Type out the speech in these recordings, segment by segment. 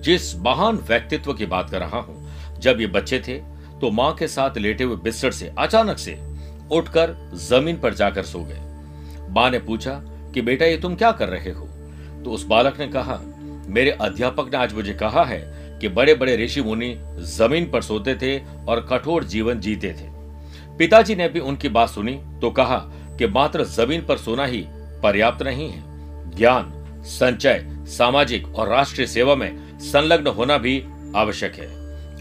जिस महान व्यक्तित्व की बात कर रहा हूँ, जब ये बच्चे थे तो माँ के साथ लेटे हुए बिस्तर से, अचानक से, उठकर ज़मीन पर जाकर सो गए। माँ ने पूछा कि बेटा, ये तुम क्या कर रहे हो? तो उस बालक ने कहा, मेरे अध्यापक ने आज मुझे कहा है कि बड़े बड़े ऋषि मुनि ज़मीन पर सोते थे और कठोर जीवन जीते थे। पिताजी ने भी उनकी बात सुनी तो कहा कि मात्र ज़मीन पर सोना ही पर्याप्त नहीं है। ज्ञान, संचय, सामाजिक और राष्ट्रीय सेवा में संलग्न होना भी आवश्यक है।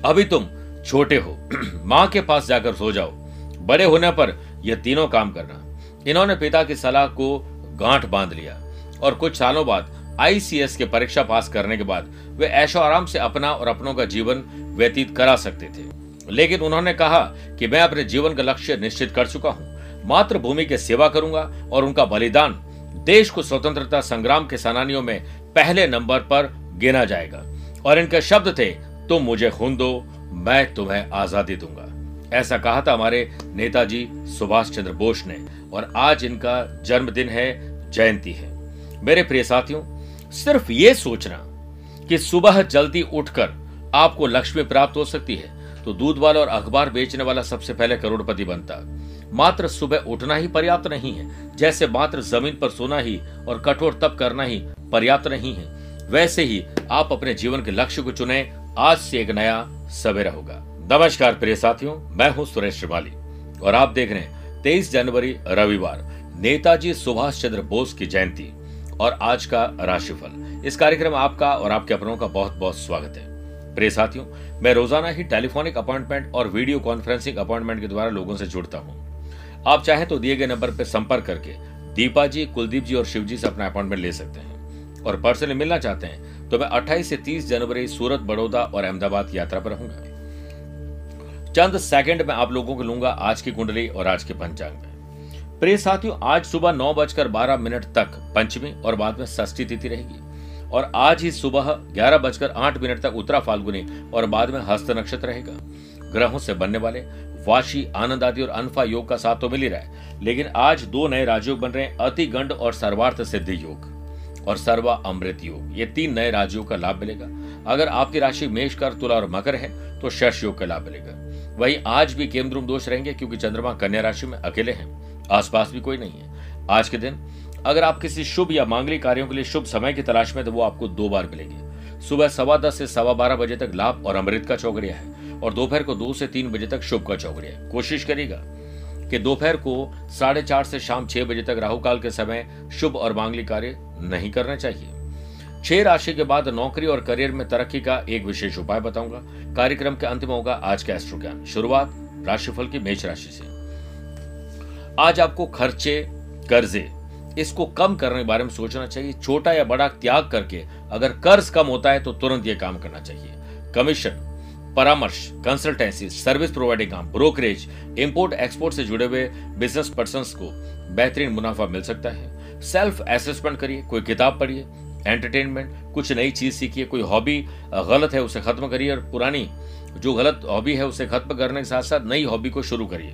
अभी तुम छोटे हो। माँ के पास जाकर सो जाओ। बड़े होने पर यह तीनों काम करना। इन्होंने पिता की सलाह को गांठ बाँध लिया और कुछ सालों बाद आईसीएस के परीक्षा पास करने के बाद वे ऐशो आराम से अपना और अपनों का जीवन व्यतीत करा सकते थे। लेकिन उन्होंने कहा कि मैं अपने जीवन का लक्ष्य निश्चित कर चुका हूँ। मातृभूमि की सेवा करूँगा और उनका बलिदान देश को स्वतंत्रता संग्राम के सेनानियों में पहले नंबर पर गिना जाएगा। और इनके शब्द थे, तुम मुझे खून दो, मैं तुम्हें आज़ादी दूँगा। ऐसा कहा था हमारे नेताजी सुभाष चंद्र बोस ने, और आज इनका जन्मदिन है, जयंती है। मेरे प्रिय साथियों, सिर्फ़ ये सोचना कि सुबह जल्दी उठकर आपको लक्ष्मी प्राप्त हो सकती है तो दूध वाला और अखबार बेचने वाला सबसे पहले करोड़पति बनता। मात्र सुबह उठना ही पर्याप्त नहीं है, जैसे मात्र ज़मीन पर सोना ही और कठोर तप करना ही पर्याप्त नहीं है। वैसे ही आप अपने जीवन के लक्ष्य को चुने। आज से एक नया सवेरा होगा। नमस्कार प्रिय साथियों, मैं हूँ सुरेश श्रिवाली और आप देख रहे हैं तेईस जनवरी, रविवार, नेताजी सुभाष चंद्र बोस की जयंती और आज का राशिफल। इस कार्यक्रम आपका और आपके अपनों का बहुत बहुत स्वागत है। प्रिय साथियों, मैं रोज़ाना ही टेलीफोनिक अपॉइंटमेंट और वीडियो कॉन्फ्रेंसिंग अपॉइंटमेंट के द्वारा लोगों से जुड़ता हूँ। आप चाहे तो दिए गए नंबर पर संपर्क करके दीपा जी कुलदीप जी और शिव जी से अपना अपॉइंटमेंट ले सकते हैं। और पर्सनली मिलना चाहते हैं तो मैं 28 से 30 जनवरी सूरत, बड़ौदा और अहमदाबाद यात्रा पर रहूँगा चंद सेकंड में आप लोगों को लूँगा आज की कुंडली और आज के पंचांग में। प्रिय साथियों, आज सुबह नौ बजकर बारह मिनट तक पंचमी और बाद में षष्ठी तिथि रहेगी। और आज ही सुबह ग्यारह बजकर आठ मिनट तक उत्तरा फाल्गुनी और बाद में हस्त नक्षत्र रहेगा। ग्रहों से बनने वाले वाशी, आनंद आदि और अनफा योग का साथ तो मिल ही रहा है, लेकिन आज दो नए राजयोग बन रहे हैं अति गंड और सर्वार्थ सिद्धि योग। और सर्वा अमृत योग। ये तीन नए राजयोग का लाभ मिलेगा। अगर आपकी राशि मेष कर तुला और मकर है तो शश योग का लाभ मिलेगा। वहीं आज भी केंद्रुम दोष रहेंगे क्योंकि चंद्रमा कन्या राशि में अकेले हैं। आसपास भी कोई नहीं है। आज के दिन, अगर आप किसी शुभ या मांगलिक कार्यों के लिए शुभ समय की तलाश में तो वो आपको दो बार मिलेंगे। सुबह सवा दस से सवा बारह बजे तक लाभ और अमृत का चौकड़िया है और दोपहर को दो से तीन बजे तक शुभ का चौकड़िया कोशिश करेगा कि दोपहर को साढ़े चार से शाम छह बजे तक राहु काल के समय शुभ और मांगलिक कार्य नहीं करना चाहिए। छह राशि के बाद नौकरी और करियर में तरक्की का एक विशेष उपाय बताऊँगा। कार्यक्रम के अंत में होगा आज का एस्ट्रो ज्ञान शुरुआत राशिफल की मेष राशि से। आज आपको खर्चे, कर्जे, इसको कम करने के बारे में सोचना चाहिए। छोटा या बड़ा त्याग करके अगर कर्ज कम होता है तो तुरंत ये काम करना चाहिए। कमीशन, परामर्श, कंसल्टेंसी, सर्विस प्रोवाइडिंग काम, ब्रोकरेज इंपोर्ट एक्सपोर्ट से जुड़े हुए बिज़नेस पर्सन को बेहतरीन मुनाफा मिल सकता है। सेल्फ असेसमेंट करिए, कोई किताब पढ़िए, एंटरटेनमेंट, कुछ नई चीज़ सीखिए, कोई हॉबी गलत है उसे खत्म करिए और पुरानी, जो गलत हॉबी है उसे खत्म करने के साथ साथ नई हॉबी को शुरू करिए।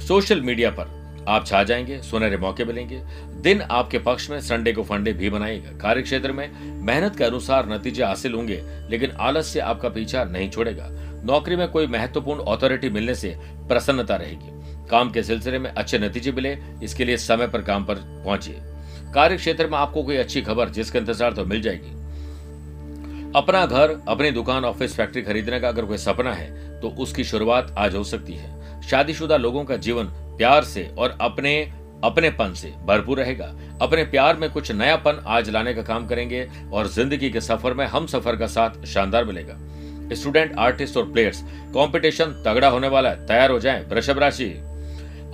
सोशल मीडिया पर आप छा जाएँगे, सुनहरे मौके मिलेंगे, दिन आपके पक्ष में संडे को फंडे भी बनाएगा। कार्य क्षेत्र में मेहनत के अनुसार नतीजे हासिल होंगे, लेकिन आलस्य आपका पीछा नहीं छोड़ेगा। नौकरी में कोई महत्वपूर्ण अथॉरिटी मिलने से प्रसन्नता रहेगी। काम के सिलसिले में अच्छे नतीजे मिले, इसके लिए समय पर काम पर पहुंचिए। कार्य क्षेत्र में आपको कोई अच्छी खबर जिसका इंतज़ार तो मिल जाएगी। अपना घर, अपनी दुकान, ऑफ़िस, फैक्ट्री खरीदने का अगर कोई सपना है तो उसकी शुरुआत आज हो सकती है। शादीशुदा लोगों का जीवन प्यार से और अपने, अपनेपन से भरपूर रहेगा। अपने प्यार में कुछ नयापन आज लाने का काम करेंगे और ज़िंदगी के सफ़र में हम सफ़र का साथ शानदार मिलेगा। स्टूडेंट, आर्टिस्ट और प्लेयर्स, कंपटीशन तगड़ा होने वाला है। तैयार हो जाएँ। वृषभ राशि।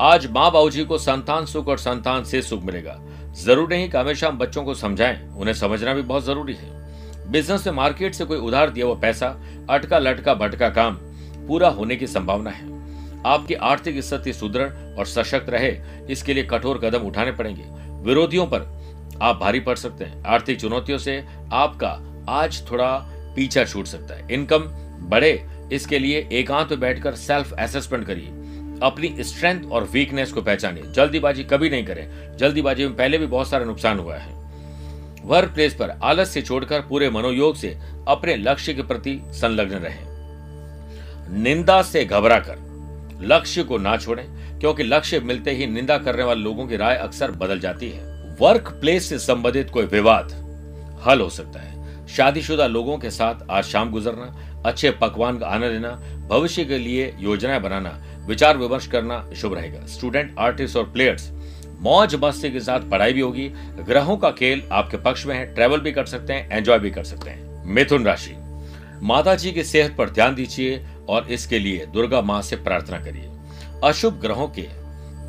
आज माँ बाबू जी को संतान सुख और संतान से सुख मिलेगा। ज़रूरी नहीं कि हमेशा हम बच्चों को समझाएँ, उन्हें समझना भी बहुत ज़रूरी है। बिज़नेस में मार्केट से कोई उधार दिया हुआ पैसा, अटका लटका भटका काम, पूरा होने की संभावना है। आपकी आर्थिक स्थिति सुदृढ़ और सशक्त रहे, इसके लिए कठोर कदम उठाने पड़ेंगे। विरोधियों पर आप भारी पड़ सकते हैं। आर्थिक चुनौतियों से आपका आज थोड़ा पीछा छूट सकता है। इनकम बढ़े, इसके लिए एकांत में बैठकर सेल्फ असेसमेंट करिए। अपनी स्ट्रेंथ और वीकनेस को पहचानिए। जल्दीबाजी कभी नहीं करें। जल्दीबाजी में पहले भी बहुत सारा नुकसान हुआ है। वर्क प्लेस पर आलस्य छोड़कर पूरे मनोयोग से अपने लक्ष्य के प्रति संलग्न रहें। निंदा से घबराकर लक्ष्य को ना छोड़ें, क्योंकि लक्ष्य मिलते ही निंदा करने वाले लोगों की राय अक्सर बदल जाती है। वर्क प्लेस से संबंधित कोई विवाद हल हो सकता है। शादीशुदा लोगों के साथ आज शाम गुजरना, अच्छे पकवान का आनंद लेना, भविष्य के लिए योजनाएँ बनाना विचार विमर्श करना शुभ रहेगा। स्टूडेंट आर्टिस्ट और प्लेयर्स मौज मस्ती के साथ पढ़ाई भी होगी। ग्रहों का खेल आपके पक्ष में है। ट्रेवल भी कर सकते हैं एंजॉय भी कर सकते हैं। मिथुन राशि माता जी की सेहत पर ध्यान दीजिए और इसके लिए दुर्गा माँ से प्रार्थना करिए। अशुभ ग्रहों के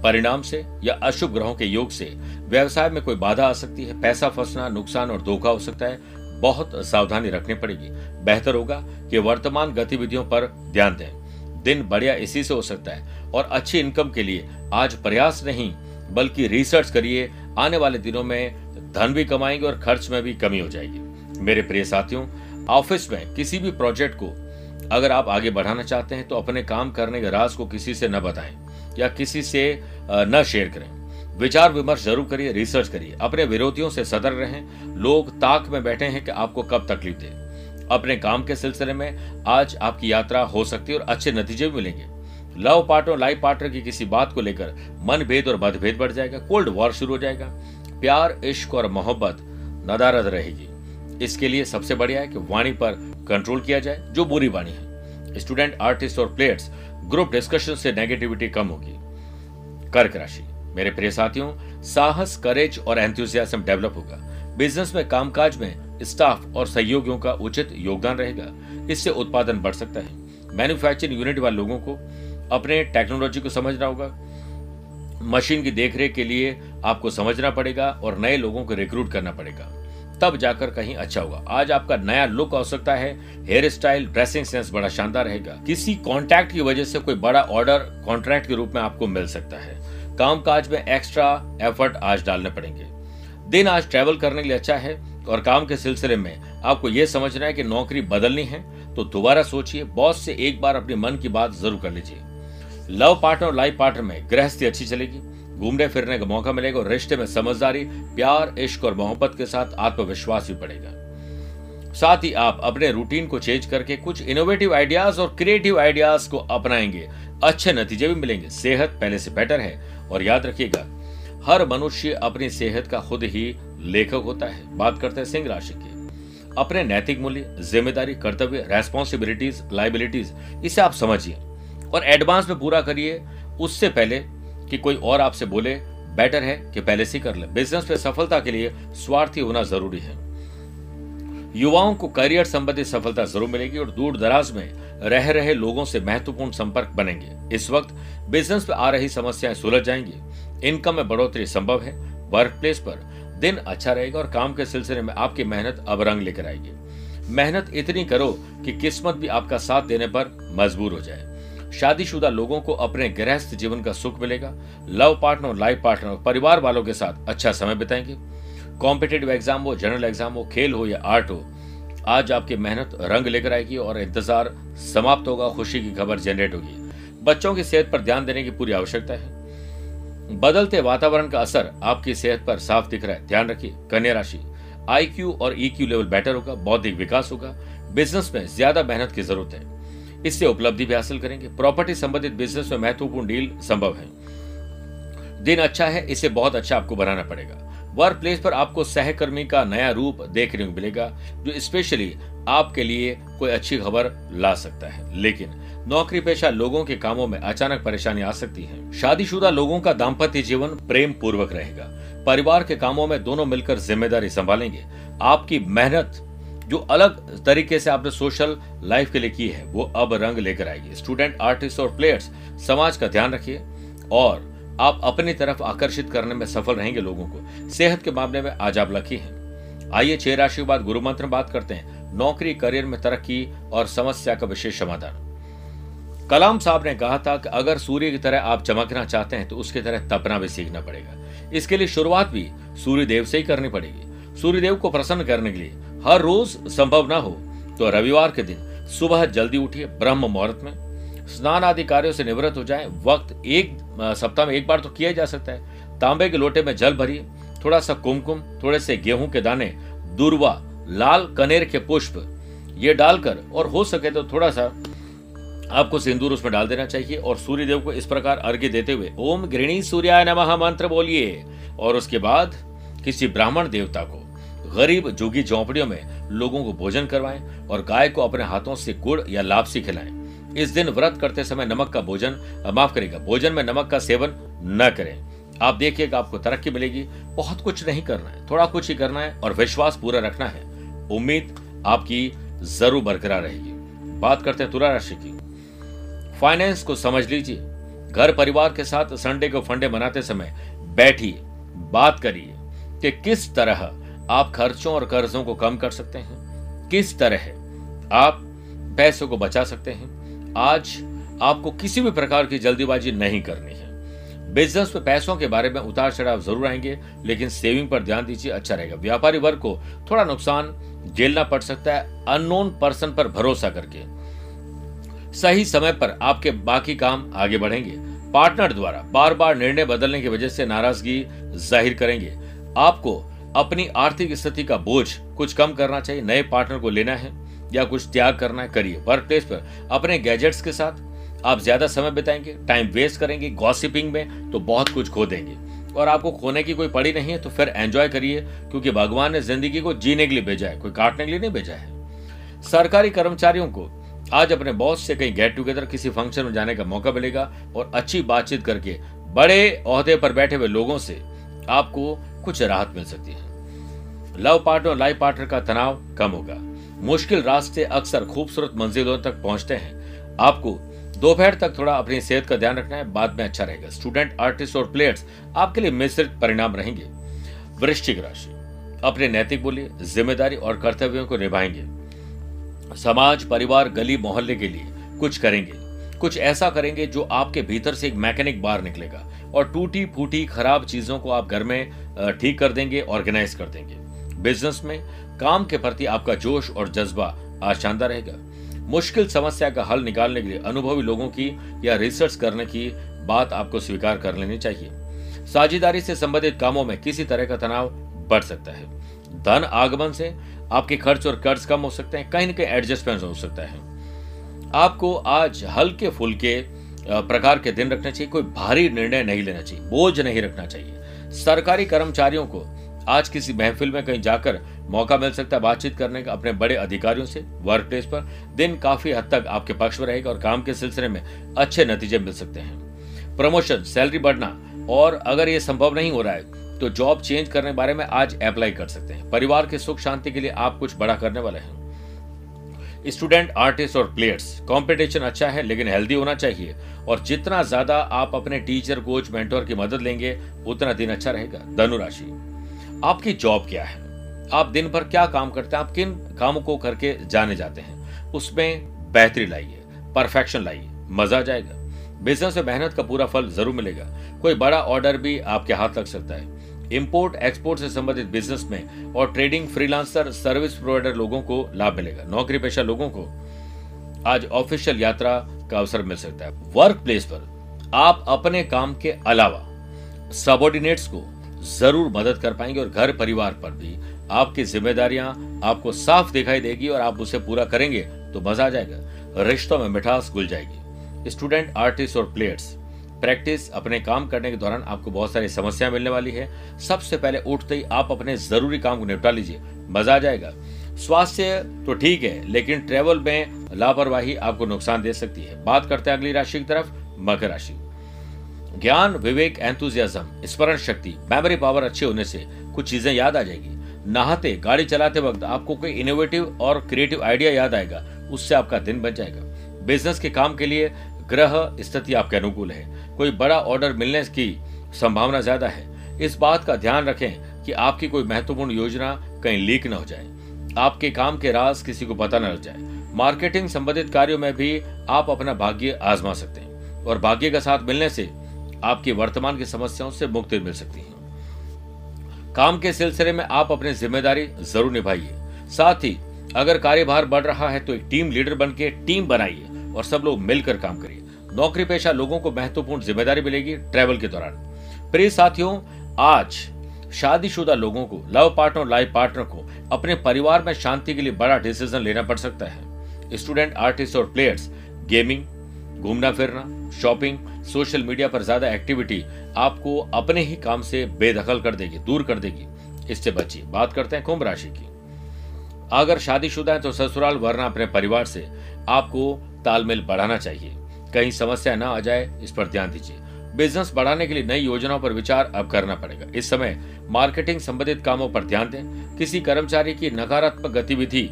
परिणाम से या अशुभ ग्रहों के योग से व्यवसाय में कोई बाधा आ सकती है। पैसा फंसना, नुकसान और धोखा हो सकता है। बहुत सावधानी रखनी पड़ेगी। बेहतर होगा कि वर्तमान गतिविधियों पर ध्यान दें। दिन बढ़िया इसी से हो सकता है और अच्छी इनकम के लिए। आज प्रयास नहीं, बल्कि रिसर्च करिए, आने वाले दिनों में धन भी कमाएँगे और खर्च में भी कमी हो जाएगी। मेरे प्रिय साथियों ऑफ़िस में किसी भी प्रोजेक्ट को अगर आप आगे बढ़ाना चाहते हैं तो अपने काम करने के राज को किसी से न बताएँ या किसी से न शेयर करें। विचार विमर्श ज़रूर करिए रिसर्च करिए। अपने विरोधियों से सतर्क रहें। लोग ताक में बैठे हैं कि आपको कब तकलीफ़ दे। अपने काम के सिलसिले में आज आपकी यात्रा हो सकती है और अच्छे नतीजे भी मिलेंगे। लव पार्टनर लाइफ पार्टनर की किसी बात को लेकर मन भेद और मतभेद बढ़ जाएगा, कोल्ड वॉर शुरू हो जाएगा। प्यार, इश्क और मोहब्बत नदारद रहेगी। इसके लिए सबसे बढ़िया है कि वाणी पर कंट्रोल किया जाए, जो बुरी वाणी है। स्टूडेंट, आर्टिस्ट और प्लेयर्स, ग्रुप डिस्कशन से नेगेटिविटी कम होगी। कर्क राशि। मेरे प्रिय साथियों, साहस, करेज और एंथुजियाज्म डेवलप होगा। बिज़नेस में, कामकाज में स्टाफ और सहयोगियों का उचित योगदान रहेगा। इससे उत्पादन बढ़ सकता है। मैन्युफैक्चरिंग यूनिट वाले लोगों को अपने टेक्नोलॉजी को समझना होगा। मशीन की देखरेख के लिए आपको समझना पड़ेगा और नए लोगों को रिक्रूट करना पड़ेगा। तब जाकर कहीं अच्छा होगा। आज आपका नया लुक हो सकता है। हेयर स्टाइल, ड्रेसिंग सेंस बड़ा शानदार रहेगा। किसी कॉन्टैक्ट की वजह से कोई बड़ा ऑर्डर कॉन्ट्रैक्ट के रूप में आपको मिल सकता है। कामकाज में एक्स्ट्रा एफर्ट आज डालने पड़ेंगे। दिन आज ट्रेवल करने के लिए अच्छा है। और काम के सिलसिले में आपको यह समझना है कि नौकरी बदलनी है तो दोबारा सोचिए, बॉस से एक बार अपने मन की बात ज़रूर कर लीजिए। लव पार्टनर और लाइफ पार्टनर में गृहस्थी अच्छी चलेगी, घूमने फिरने का मौका मिलेगा और रिश्ते में समझदारी, प्यार, इश्क और मोहब्बत के साथ आत्मविश्वास भी बढ़ेगा। साथ ही आप अपने रूटीन को चेंज करके कुछ इनोवेटिव आइडियाज़ और क्रिएटिव आइडियाज़ को अपनाएँगे। अच्छे नतीजे भी मिलेंगे। सेहत पहले से बेटर है। और याद रखिएगा, हर मनुष्य अपनी सेहत का खुद ही लेखक होता है, बात करते हैं सिंह राशि की। अपने नैतिक मूल्य, ज़िम्मेदारी, कर्तव्य रेस्पॉन्सिबिलिटीज लाइबिलिटीज इसे आप समझिए और एडवांस में पूरा करिए उससे पहले कि कोई और आपसे बोले, बेटर है कि पहले से कर ले। बिज़नेस में सफलता के लिए स्वार्थी होना ज़रूरी है। युवाओं को करियर संबंधित सफलता ज़रूर मिलेगी और दूर दराज में रह रहे लोगों से महत्वपूर्ण संपर्क बनेंगे। इस वक्त बिज़नेस में आ रही समस्याएँ सुलझ जाएँगी। इनकम में बढ़ोतरी संभव है। वर्क प्लेस पर दिन अच्छा रहेगा और काम के सिलसिले में आपकी मेहनत अब रंग लेकर आएगी। मेहनत इतनी करो कि किस्मत भी आपका साथ देने पर मजबूर हो जाए। शादीशुदा लोगों को अपने गृहस्थ जीवन का सुख मिलेगा। लव पार्टनर लाइफ पार्टनर और परिवार वालों के साथ अच्छा समय बिताएँगे। कॉम्पिटेटिव एग्ज़ाम हो, जनरल एग्ज़ाम हो, खेल हो या आर्ट हो, आज आपकी मेहनत रंग लेकर आएगी और इंतज़ार समाप्त होगा, खुशी की खबर जनरेट होगी। बच्चों की सेहत पर ध्यान देने की पूरी आवश्यकता है। बदलते वातावरण का असर आपकी सेहत पर साफ़ दिख रहा है। ध्यान रखिए, कन्या राशि। आईक्यू और ईक्यू लेवल बेटर होगा, बौद्धिक विकास होगा। बिज़नेस में ज़्यादा मेहनत की ज़रूरत है। इससे उपलब्धि भी हासिल करेंगे। प्रॉपर्टी संबंधित बिज़नेस में महत्वपूर्ण डील संभव है। दिन अच्छा है, इसे बहुत अच्छा आपको बनाना पड़ेगा। वर्क प्लेस पर आपको सहकर्मी का नया रूप देखने को मिलेगा, जो स्पेशली आपके लिए कोई अच्छी खबर ला सकता है। लेकिन नौकरी पेशा लोगों के कामों में अचानक परेशानी आ सकती है। शादीशुदा लोगों का दाम्पत्य जीवन प्रेम पूर्वक रहेगा। परिवार के कामों में दोनों मिलकर ज़िम्मेदारी संभालेंगे। आपकी मेहनत, जो अलग तरीके से आपने सोशल लाइफ के लिए की है, वो अब रंग लेकर आएगी। स्टूडेंट, आर्टिस्ट और प्लेयर्स, समाज का ध्यान रखिए और आप अपनी तरफ़ आकर्षित करने में सफल रहेंगे लोगों को। सेहत के मामले में आज आप लकी हैं। आइए छह राशि के बाद गुरु मंत्र बात करते हैं। नौकरी, करियर में तरक्की और समस्या का विशेष समाधान। कलाम साहब ने कहा था कि अगर सूर्य की तरह आप चमकना चाहते हैं तो उसकी तरह तपना भी सीखना पड़ेगा। इसके लिए शुरुआत भी सूर्य देव से ही करनी पड़ेगी। सूर्य देव को प्रसन्न करने के लिए हर रोज संभव ना हो तो रविवार के दिन सुबह जल्दी उठिए, ब्रह्म मुहूर्त में। स्नान आदि कार्यों से निवृत्त हो जाए। वक्त एक सप्ताह में एक बार तो किया जा सकता है। तांबे के लोटे में जल भरिए। थोड़ा सा कुमकुम, थोड़े से गेहूँ के दाने, दुर्वा, लाल कनेर के पुष्प, ये डालकर और हो सके तो थोड़ा सा आपको सिंदूर उसमें डाल देना चाहिए और सूर्य देव को इस प्रकार अर्घ्य देते हुए, ओम गृणी सूर्याय नमः मंत्र बोलिए। और उसके बाद किसी ब्राह्मण देवता को गरीब जोगी झोंपड़ियों में लोगों को भोजन करवाएँ और गाय को अपने हाथों से गुड़ या लापसी खिलाएँ। इस दिन व्रत करते समय नमक का भोजन माफ़ करेगा भोजन में नमक का सेवन न करें। आप देखिएगा, आपको तरक्की मिलेगी। बहुत कुछ नहीं करना है, थोड़ा कुछ ही करना है और विश्वास पूरा रखना है। उम्मीद आपकी ज़रूर बरकरार रहेगी। बात करते हैं तुला राशि की। फाइनेंस को समझ लीजिए। घर परिवार के साथ संडे को फंडे मनाते समय बैठिए, बात करिए कि किस तरह आप खर्चों और कर्जों को कम कर सकते हैं, किस तरह आप पैसों को बचा सकते हैं। आज आपको किसी भी प्रकार की जल्दीबाजी नहीं करनी है। बिज़नेस में पैसों के बारे में उतार चढ़ाव ज़रूर आएँगे, लेकिन सेविंग पर ध्यान दीजिए अच्छा रहेगा। व्यापारी वर्ग को थोड़ा नुकसान झेलना पड़ सकता है अननोन पर्सन पर भरोसा करके। सही समय पर आपके बाकी काम आगे बढ़ेंगे। पार्टनर द्वारा बार बार निर्णय बदलने की वजह से नाराज़गी ज़ाहिर करेंगे। आपको अपनी आर्थिक स्थिति का बोझ कुछ कम करना चाहिए, नए पार्टनर को लेना है या कुछ त्याग करना है, करिए। वर्क प्लेस पर अपने गैजेट्स के साथ आप ज़्यादा समय बिताएँगे, टाइम वेस्ट करेंगे, गॉसिपिंग में तो बहुत कुछ खो देंगे। और आपको खोने की कोई पड़ी नहीं है तो फिर एंजॉय करिए, क्योंकि भगवान ने ज़िंदगी को जीने के लिए भेजा है, कोई काटने के लिए नहीं भेजा है। सरकारी कर्मचारियों को आज अपने बॉस से कहीं गेट टुगेदर किसी फ़ंक्शन में जाने का मौका मिलेगा और अच्छी बातचीत करके बड़े अहदे पर बैठे हुए लोगों से आपको कुछ राहत मिल सकती है। लव पार्टनर और लाइफ पार्टनर का तनाव कम होगा। मुश्किल रास्ते अक्सर खूबसूरत मंजिलों तक पहुँचते हैं। आपको दोपहर तक थोड़ा अपनी सेहत का ध्यान रखना है, बाद में अच्छा रहेगा। स्टूडेंट आर्टिस्ट और प्लेयर्स आपके लिए मिश्रित परिणाम रहेंगे। वृश्चिक राशि, अपने नैतिक बोलिए, ज़िम्मेदारी और कर्तव्यों को निभाएँगे। समाज, परिवार, गली, मोहल्ले के लिए कुछ करेंगे। कुछ ऐसा करेंगे जो आपके भीतर से एक मैकेनिक बाहर निकलेगा और टूटी फूटी खराब चीज़ों को आप घर में ठीक कर देंगे, ऑर्गेनाइज कर देंगे। बिज़नेस में काम के प्रति आपका जोश और जज्बा आज शानदार रहेगा। मुश्किल समस्या का हल निकालने के लिए अनुभवी लोगों की या रिसर्च करने की बात आपको स्वीकार कर लेनी चाहिए। साझेदारी से संबंधित कामों में किसी तरह का तनाव बढ़ सकता है। धन आगमन से आपके खर्च और कर्ज कम हो सकते हैं, कहीं न कहीं एडजस्टमेंट हो सकता है। आपको आज हल्के फुल्के प्रकार के दिन रखने चाहिए, कोई भारी निर्णय नहीं लेना चाहिए, बोझ नहीं रखना चाहिए। सरकारी कर्मचारियों को आज किसी महफिल में कहीं जाकर मौका मिल सकता है बातचीत करने का, अपने बड़े अधिकारियों से वर्क प्लेस पर। दिन काफ़ी हद तक आपके पक्ष में रहेगा और काम के सिलसिले में अच्छे नतीजे मिल सकते हैं। प्रमोशन सैलरी बढ़ना, और अगर ये संभव नहीं हो रहा है तो जॉब चेंज करने बारे में आज अप्लाई कर सकते हैं। परिवार के सुख शांति के लिए आप कुछ बड़ा करने वाले हैं। स्टूडेंट आर्टिस्ट और प्लेयर्स कंपटीशन अच्छा है, लेकिन हेल्दी होना चाहिए। और जितना ज़्यादा आप अपने टीचर कोच मेंटोर की मदद लेंगे, उतना दिन अच्छा रहेगा। धनुराशि आपकी जॉब क्या है? आप दिन भर क्या काम करते हैं? आप किन कामों को करके जाने जाते हैं? उसमें बेहतरी लाइए परफेक्शन लाइए, मज़ा आ जाएगा। बिज़नेस में मेहनत का पूरा फल ज़रूर मिलेगा। कोई बड़ा ऑर्डर भी आपके हाथ लग सकता है। इंपोर्ट, एक्सपोर्ट से संबंधित बिज़नेस में और ट्रेडिंग फ्रीलांसर सर्विस प्रोवाइडर लोगों को लाभ मिलेगा, नौकरी पेशा लोगों को आज ऑफिशियल यात्रा का अवसर मिल सकता है। वर्क प्लेस पर आप अपने काम के अलावा सबॉर्डिनेट्स को ज़रूर मदद कर पाएँगे और घर परिवार पर भी आपकी जिम्मेदारियाँ आपको साफ़ दिखाई देगी और आप उसे पूरा करेंगे तो मज़ा आ जाएगा। रिश्तों में मिठास घुल जाएगी। स्टूडेंट आर्टिस्ट और प्लेयर्स प्रैक्टिस अपने काम करने के दौरान आपको बहुत सारी समस्या मिलने वाली है। सबसे पहले उठते ही आप अपने ज़रूरी काम को निपटा लीजिए। मज़ा आ जाएगा। स्वास्थ्य तो ठीक है, लेकिन ट्रेवल में लापरवाही आपको नुकसान दे सकती है। बात करते हैं अगली राशि की तरफ़, मकर राशि। ज्ञान, विवेक एंथुजियाज्म स्मरण शक्ति मेमोरी पावर अच्छे होने से कुछ चीज़ें याद आ जाएगी। नहाते, गाड़ी चलाते वक्त आपको कोई इनोवेटिव और क्रिएटिव आइडिया याद आएगा। उससे आपका दिन बन जाएगा। बिज़नेस के काम के लिए ग्रह स्थिति आपके अनुकूल है। कोई बड़ा ऑर्डर मिलने की संभावना ज़्यादा है। इस बात का ध्यान रखें कि आपकी कोई महत्वपूर्ण योजना कहीं लीक न हो जाए। आपके काम के राज किसी को पता न लग जाए। मार्केटिंग संबंधित कार्यों में भी आप अपना भाग्य आजमा सकते हैं और भाग्य का साथ मिलने से आपकी वर्तमान की समस्याओं से मुक्ति मिल सकती है। काम के सिलसिले में आप अपनी ज़िम्मेदारी ज़रूर निभाइए। साथ ही अगर कार्यभार बढ़ रहा है तो एक टीम लीडर बन के टीम बनाइए। और सब लोग मिलकर काम करिए। नौकरी पेशा लोगों को महत्वपूर्ण ज़िम्मेदारी मिलेगी ट्रैवल के दौरान। प्रिय साथियों, आज शादीशुदा लोगों को, लव पार्टनर लाइफ पार्टनर को अपने परिवार में शांति के लिए बड़ा डिसीज़न लेना पड़ सकता है। स्टूडेंट, आर्टिस्ट और प्लेयर्स, गेमिंग, घूमना फिरना, शॉपिंग, सोशल मीडिया पर ज़्यादा एक्टिविटी आपको अपने ही काम से बेदखल कर देगी, दूर कर देगी। इससे बचिए। बात करते हैं कुंभ राशि की। अगर शादीशुदा है तो ससुराल, वरना अपने परिवार से आपको तालमेल बढ़ाना चाहिए। कहीं समस्या ना आ जाए, इस पर ध्यान दीजिए। बिज़नेस बढ़ाने के लिए नई योजनाओं पर विचार अब करना पड़ेगा। इस समय मार्केटिंग संबंधित कामों पर ध्यान दें। किसी कर्मचारी की नकारात्मक गतिविधि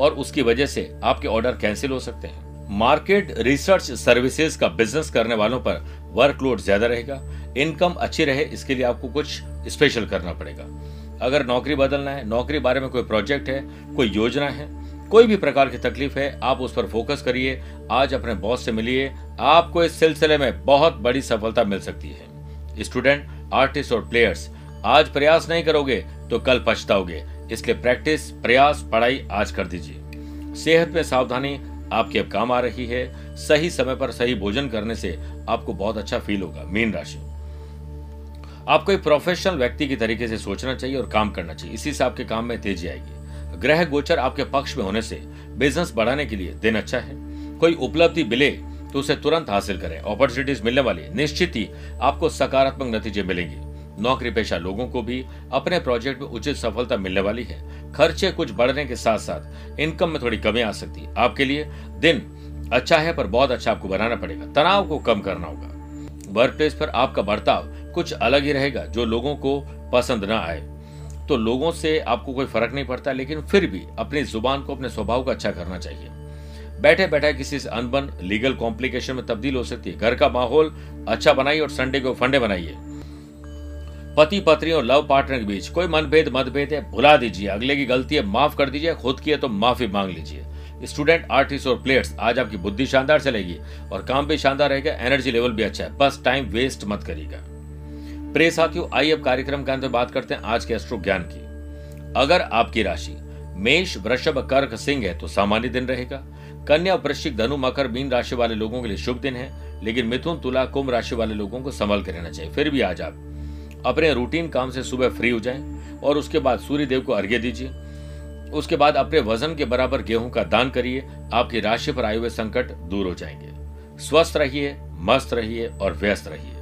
और उसकी वजह से आपके ऑर्डर कैंसिल हो सकते हैं। मार्केट रिसर्च सर्विसेज़ का बिज़नेस करने वालों पर वर्कलोड ज़्यादा रहेगा। इनकम अच्छी रहे, इसके लिए आपको कुछ स्पेशल करना पड़ेगा। अगर नौकरी बदलना है, नौकरी बारे में कोई प्रोजेक्ट है, कोई योजना है कोई भी प्रकार की तकलीफ़ है, आप उस पर फोकस करिए। आज अपने बॉस से मिलिए। आपको इस सिलसिले में बहुत बड़ी सफलता मिल सकती है। स्टूडेंट, आर्टिस्ट और प्लेयर्स, आज प्रयास नहीं करोगे तो कल पछताओगे। इसलिए प्रैक्टिस, प्रयास, पढ़ाई आज कर दीजिए। सेहत में सावधानी आपके अब काम आ रही है। सही समय पर सही भोजन करने से आपको बहुत अच्छा फील होगा, मीन राशि। आपको एक प्रोफेशनल व्यक्ति की तरीके से सोचना चाहिए और काम करना चाहिए। इसी से आपके काम में तेज़ी आएगी। ग्रह गोचर आपके पक्ष में होने से बिज़नेस बढ़ाने के लिए दिन अच्छा है। कोई उपलब्धि मिले तो उसे तुरंत हासिल करें। अपॉर्चुनिटीज़ मिलने वाली निश्चित ही आपको सकारात्मक नतीजे मिलेंगे। नौकरी पेशा लोगों को भी अपने प्रोजेक्ट में उचित सफलता मिलने वाली है। खर्चे कुछ बढ़ने के साथ साथ इनकम में थोड़ी कमी आ सकती है। आपके लिए दिन अच्छा है पर बहुत अच्छा आपको बनाना पड़ेगा। तनाव को कम करना होगा। वर्क प्लेस पर आपका बर्ताव कुछ अलग ही रहेगा जो लोगों को पसंद ना आए। तो लोगों से आपको कोई फ़र्क नहीं पड़ता, लेकिन फिर भी अपनी ज़ुबान को, अपने स्वभाव का अच्छा करना चाहिए। बैठे बैठे किसी से अनबन, लीगल कॉम्प्लिकेशन में तब्दील हो सकती है। घर का माहौल अच्छा बनाइए और संडे को फंडे बनाइए। पति, पत्नी और लव पार्टनर के बीच कोई मनभेद, मतभेद है, भुला दीजिए। अगले की गलती है, माफ़ कर दीजिए। खुद की है तो माफ़ी मांग लीजिए। स्टूडेंट, आर्टिस्ट और प्लेयर्स, आज आपकी बुद्धि शानदार चलेगी और काम भी शानदार रहेगा, एनर्जी लेवल भी अच्छा है। बस टाइम वेस्ट मत करिएगा। प्रिय साथियों, आइए अब कार्यक्रम के अंत में बात करते हैं आज के अश्रु ज्ञान की। अगर आपकी राशि मेष, वृषभ, कर्क, सिंह है तो सामान्य दिन रहेगा। कन्या, वृश्चिक, धनु, मकर, मीन राशि वाले लोगों के लिए शुभ दिन है, लेकिन मिथुन, तुला, कुंभ राशि वाले लोगों को संभल कर रहना चाहिए। फिर भी आज आप अपने रूटीन काम से सुबह फ्री हो जाएँ और उसके बाद सूर्य देव को अर्घ्य दीजिए। उसके बाद अपने वज़न के बराबर गेहूँ का दान करिए, आपकी राशि पर आए हुए संकट दूर हो जाएँगे। स्वस्थ रहिए, मस्त रहिए और व्यस्त रहिए।